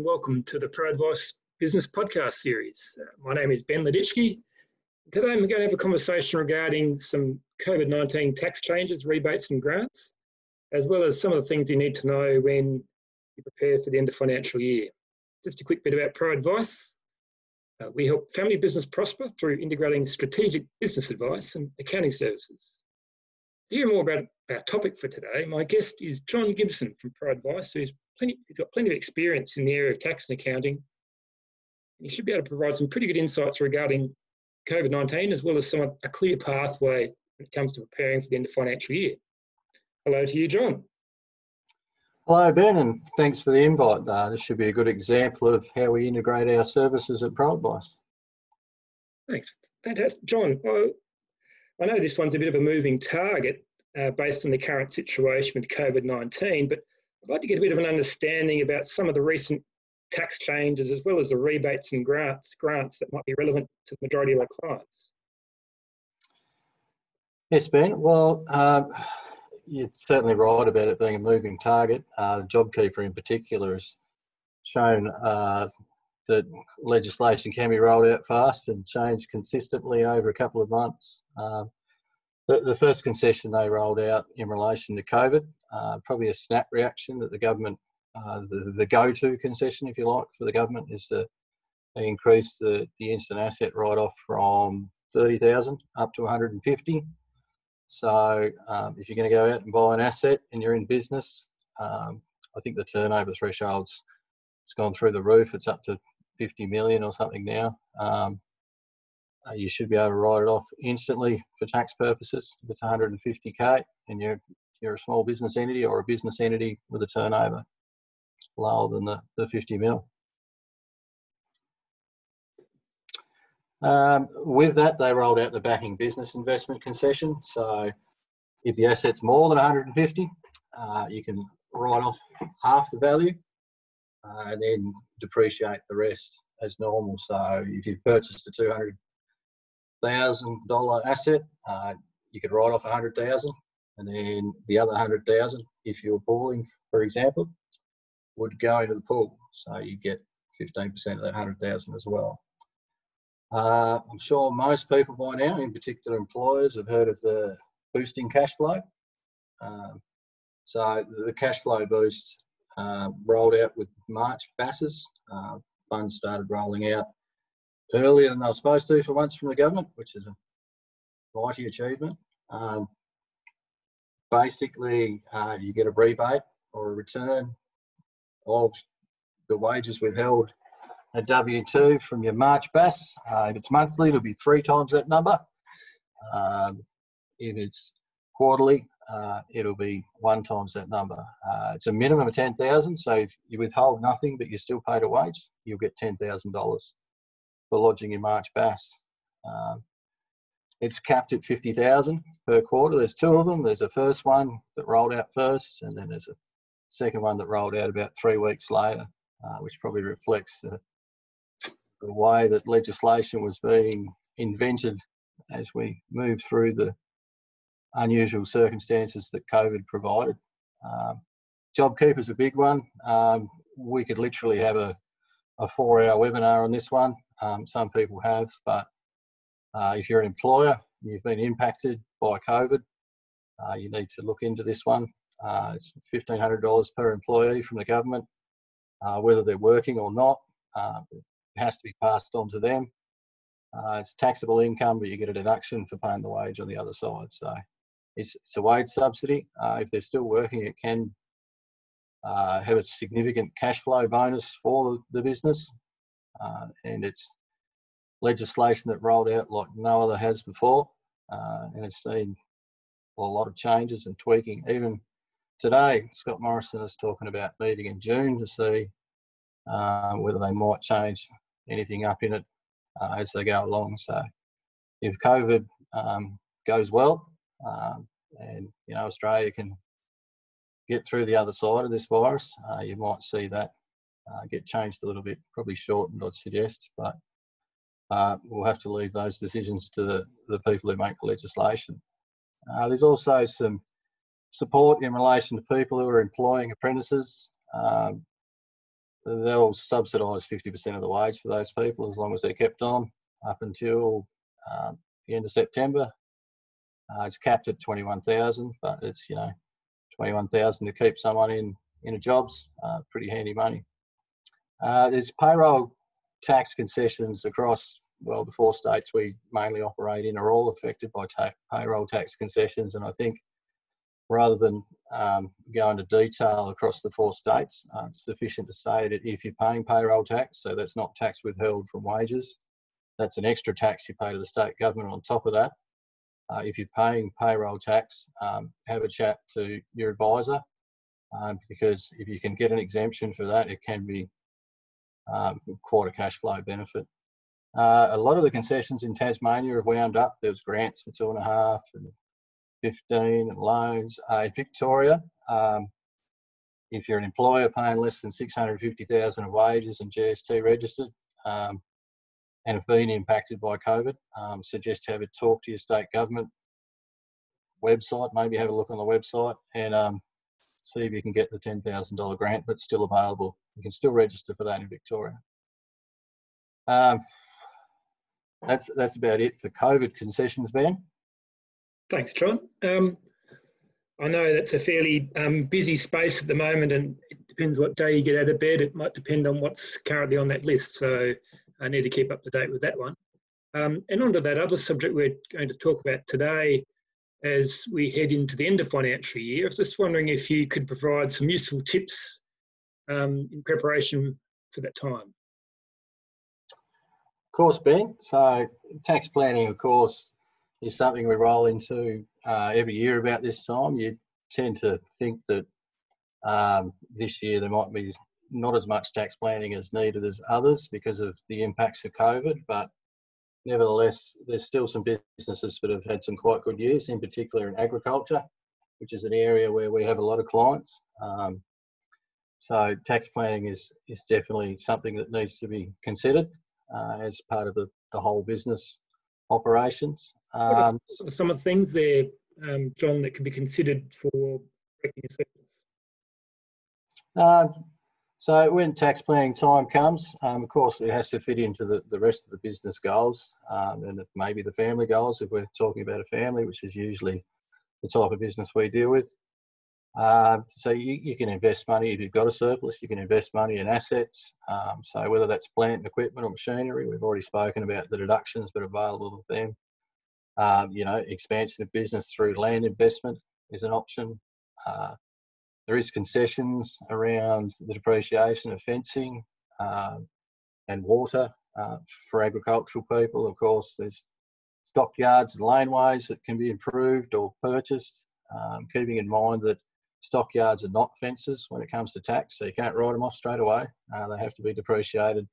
and welcome to the Pro Advice Business Podcast Series. Uh, my name is Ben Laditsky. Today I'm going to have a conversation regarding some COVID 19 tax changes, rebates, and grants, as well as some of the things you need to know when you prepare for the end of financial year. Just a quick bit about Pro Advice. Uh, we help family business prosper through integrating strategic business advice and accounting services. To hear more about our topic for today, my guest is John Gibson from Pro Advice, who's plenty, he's got plenty of experience in the area of tax and accounting. He should be able to provide some pretty good insights regarding COVID 19 as well as some a clear pathway when it comes to preparing for the end of financial year. Hello to you, John. Hello, Ben, and thanks for the invite. Uh, this should be a good example of how we integrate our services at Pro Advice. Thanks. Fantastic. John, well, I know this one's a bit of a moving target uh, based on the current situation with COVID 19, but I'd like to get a bit of an understanding about some of the recent tax changes as well as the rebates and grants, grants that might be relevant to the majority of our clients. Yes, Ben. Well, um, you're certainly right about it being a moving target. Uh, JobKeeper in particular has shown uh, that legislation can be rolled out fast and changed consistently over a couple of months. Uh, the, the, first concession they rolled out in relation to COVID, uh, probably a snap reaction that the government, uh, the, the go-to concession, if you like, for the government is to increase the, the instant asset write-off from 30,000 up to 150. So um, if you're going to go out and buy an asset and you're in business, um, I think the turnover thresholds it's gone through the roof. It's up to 50 million or something now. Um, uh, you should be able to write it off instantly for tax purposes if it's 150k and you're you're a small business entity or a business entity with a turnover lower than the, the 50 mil. Um, with that, they rolled out the backing business investment concession. So if the asset's more than 150, uh, you can write off half the value uh, and then depreciate the rest as normal. So if you've purchased a 200 thousand dollar asset, uh, you could write off a hundred thousand, and then the other hundred thousand, if you were pooling, for example, would go into the pool. So you get fifteen percent of that hundred thousand as well. Uh, I'm sure most people by now, in particular employers, have heard of the boosting cash flow. Um, so the cash flow boost uh, rolled out with March BAS. Uh, funds started rolling out earlier than they were supposed to for once from the government, which is a mighty achievement. Um, basically, uh, you get a rebate or a return of the wages withheld at W2 from your March BAS. Uh, if it's monthly, it'll be three times that number. Um, if it's quarterly, uh, it'll be one times that number. Uh, it's a minimum of 10,000. So if you withhold nothing, but you still paid a wage, you'll get $10,000 for lodging in March BAS. Um, it's capped at 50,000 per quarter. There's two of them. There's a first one that rolled out first, and then there's a second one that rolled out about three weeks later, uh, which probably reflects the, the way that legislation was being invented as we move through the unusual circumstances that COVID provided. Um, JobKeeper's a big one. Um, we could literally have a, a four hour webinar on this one. Um, some people have, but uh, if you're an employer and you've been impacted by COVID, uh, you need to look into this one. Uh, it's $1,500 per employee from the government, uh, whether they're working or not. Uh, it has to be passed on to them. Uh, it's taxable income, but you get a deduction for paying the wage on the other side. So it's, it's a wage subsidy. if they're still working, it can have a significant cash flow bonus for the business uh, and it's legislation that rolled out like no other has before, uh, and it's seen a lot of changes and tweaking. Even today, Scott Morrison is talking about meeting in June to see uh, whether they might change anything up in it uh, as they go along. So, if COVID um, goes well, um, and you know Australia can get through the other side of this virus, uh, you might see that uh, get changed a little bit, probably shortened, I'd suggest, but uh, we'll have to leave those decisions to the, the people who make the legislation. Uh, there's also some support in relation to people who are employing apprentices. Um, they'll subsidise 50% of the wage for those people as long as they're kept on up until um, the end of September. Uh, it's capped at 21,000, but it's, you know, 21,000 to keep someone in, in a jobs, uh, pretty handy money. Uh, there's payroll tax concessions across, well, the four states we mainly operate in are all affected by ta- payroll tax concessions. And I think rather than um, go into detail across the four states, uh, it's sufficient to say that if you're paying payroll tax, so that's not tax withheld from wages, that's an extra tax you pay to the state government on top of that. Uh, if you're paying payroll tax, um, have a chat to your advisor um, because if you can get an exemption for that, it can be um, quite a cash flow benefit. Uh, a lot of the concessions in Tasmania have wound up. There was grants for two and a half and 15 and loans. Uh, in Victoria, um, if you're an employer paying less than 650,000 of wages and GST registered um, and have been impacted by COVID, um, suggest have a talk to your state government website. Maybe have a look on the website and um, see if you can get the $10,000 grant, but still available. You can still register for that in Victoria. Um, that's that's about it for COVID concessions, Ben. Thanks, John. Um, I know that's a fairly um, busy space at the moment, and it depends what day you get out of bed. It might depend on what's currently on that list, so I need to keep up to date with that one. Um, and on to that other subject we're going to talk about today, as we head into the end of financial year. I was just wondering if you could provide some useful tips um, in preparation for that time. Of course, Ben. So tax planning, of course, is something we roll into uh, every year about this time. You tend to think that um, this year there might be not as much tax planning as needed as others because of the impacts of COVID, but nevertheless, there's still some businesses that have had some quite good years, in particular in agriculture, which is an area where we have a lot of clients. Um, so tax planning is is definitely something that needs to be considered uh, as part of the, the whole business operations. Um, some of the things there, um, John, that can be considered for breaking a sentence? So when tax planning time comes, um, of course, it has to fit into the, the rest of the business goals um, and maybe the family goals if we're talking about a family, which is usually the type of business we deal with. Uh, so you, you, can invest money if you've got a surplus. You can invest money in assets. Um, so whether that's plant and equipment or machinery, we've already spoken about the deductions that are available with them. Um, you know, expansion of business through land investment is an option. Uh, there is concessions around the depreciation of fencing um, and water uh, for agricultural people. Of course, there's stockyards and laneways that can be improved or purchased, um, keeping in mind that stockyards are not fences when it comes to tax, so you can't write them off straight away. Uh, they have to be depreciated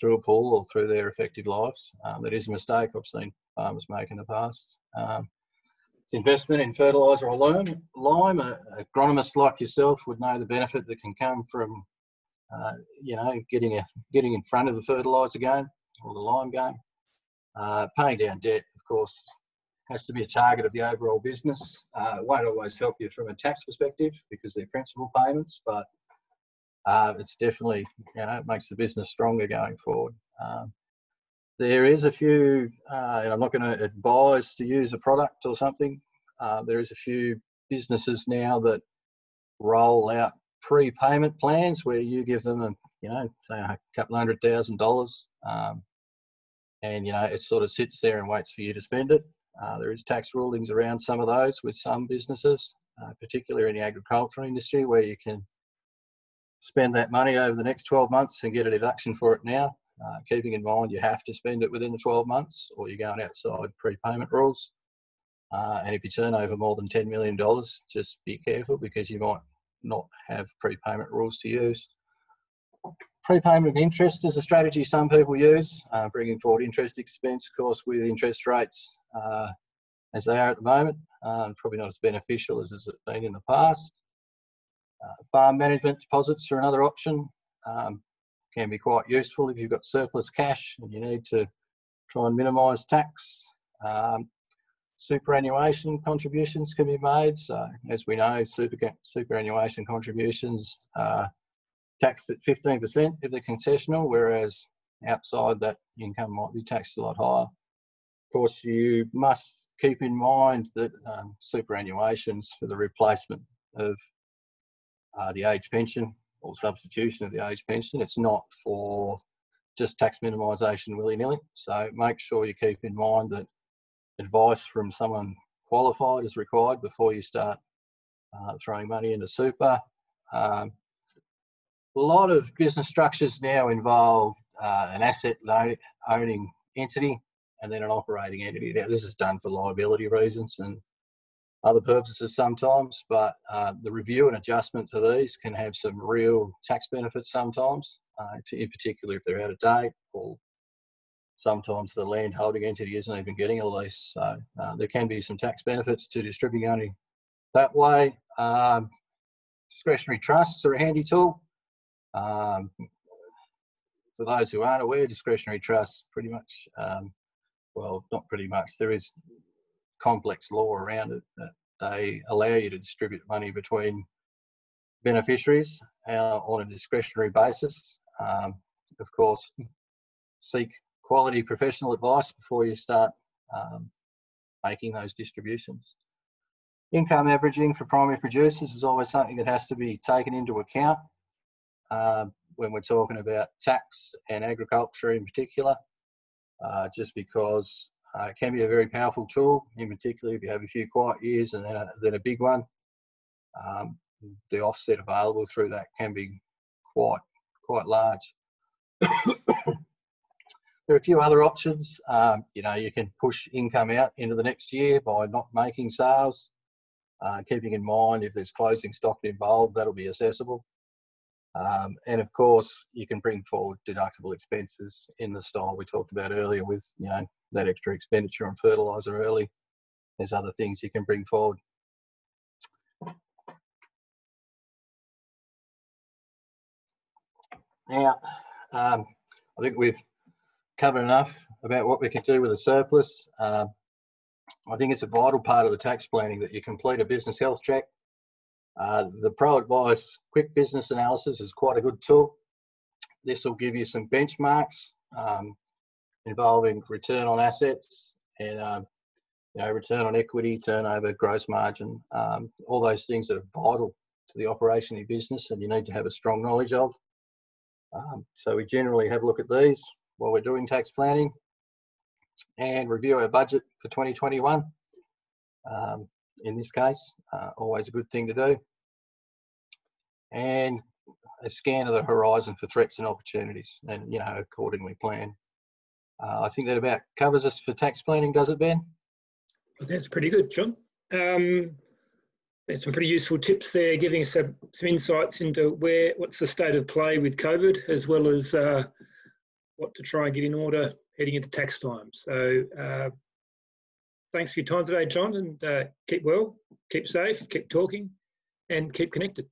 through a pool or through their effective lives. Um, that is a mistake I've seen farmers make in the past. Um, it's investment in fertiliser or lime. agronomists like yourself would know the benefit that can come from, uh, you know, getting a, getting in front of the fertiliser game or the lime game. Uh, paying down debt, of course, has to be a target of the overall business. Uh, it won't always help you from a tax perspective because they're principal payments, but uh, it's definitely, you know, it makes the business stronger going forward. Um, there is a few, uh, and I'm not going to advise to use a product or something. Uh, there is a few businesses now that roll out prepayment plans where you give them a, you know, say a couple hundred thousand dollars, um, and you know it sort of sits there and waits for you to spend it. Uh, there is tax rulings around some of those with some businesses, uh, particularly in the agricultural industry, where you can spend that money over the next 12 months and get a deduction for it now. Uh, keeping in mind you have to spend it within the 12 months or you're going outside prepayment rules. Uh, and if you turn over more than $10 million, just be careful because you might not have prepayment rules to use. Prepayment of interest is a strategy some people use, uh, bringing forward interest expense, of course, with interest rates uh, as they are at the moment. Um, probably not as beneficial as it's been in the past. Uh, farm management deposits are another option. Um, can be quite useful if you've got surplus cash and you need to try and minimise tax. Um, superannuation contributions can be made. So, as we know, super, superannuation contributions are taxed at 15% if they're concessional, whereas outside that income might be taxed a lot higher. Of course, you must keep in mind that um, superannuations for the replacement of uh, the age pension or substitution of the age pension, it's not for just tax minimisation willy-nilly. So make sure you keep in mind that advice from someone qualified is required before you start uh, throwing money into super. Um, a lot of business structures now involve uh, an asset owning entity and then an operating entity. Now, this is done for liability reasons and other purposes sometimes, but uh, the review and adjustment to these can have some real tax benefits sometimes, uh, in particular if they're out of date or sometimes the land holding entity isn't even getting a lease. So uh, there can be some tax benefits to distributing only that way. Um, discretionary trusts are a handy tool. Um, for those who aren't aware, discretionary trusts pretty much, um, well, not pretty much, there is complex law around it that they allow you to distribute money between beneficiaries uh, on a discretionary basis. Um, of course, seek quality professional advice before you start um, making those distributions. Income averaging for primary producers is always something that has to be taken into account uh, when we're talking about tax and agriculture in particular, uh, just because uh, it can be a very powerful tool, in particular if you have a few quiet years and then a, then a big one. Um, the offset available through that can be quite quite large. there are a few other options. Um, you know, you can push income out into the next year by not making sales. Uh, keeping in mind if there's closing stock involved, that'll be assessable. Um, and of course, you can bring forward deductible expenses in the style we talked about earlier with, you know, that extra expenditure on fertiliser early. There's other things you can bring forward. Now, um, I think we've covered enough about what we can do with a surplus. Uh, I think it's a vital part of the tax planning that you complete a business health check uh, the Pro Advice Quick Business Analysis is quite a good tool. This will give you some benchmarks um, involving return on assets and um, you know, return on equity, turnover, gross margin, um, all those things that are vital to the operation of your business and you need to have a strong knowledge of. Um, so we generally have a look at these while we're doing tax planning and review our budget for 2021. Um, in this case, uh, always a good thing to do and a scan of the horizon for threats and opportunities and, you know, accordingly plan. Uh, I think that about covers us for tax planning, does it, Ben? I think that's pretty good, John. Um, there's some pretty useful tips there, giving us some, some insights into where what's the state of play with COVID, as well as uh, what to try and get in order heading into tax time. So, uh, thanks for your time today, John, and uh, keep well, keep safe, keep talking, and keep connected.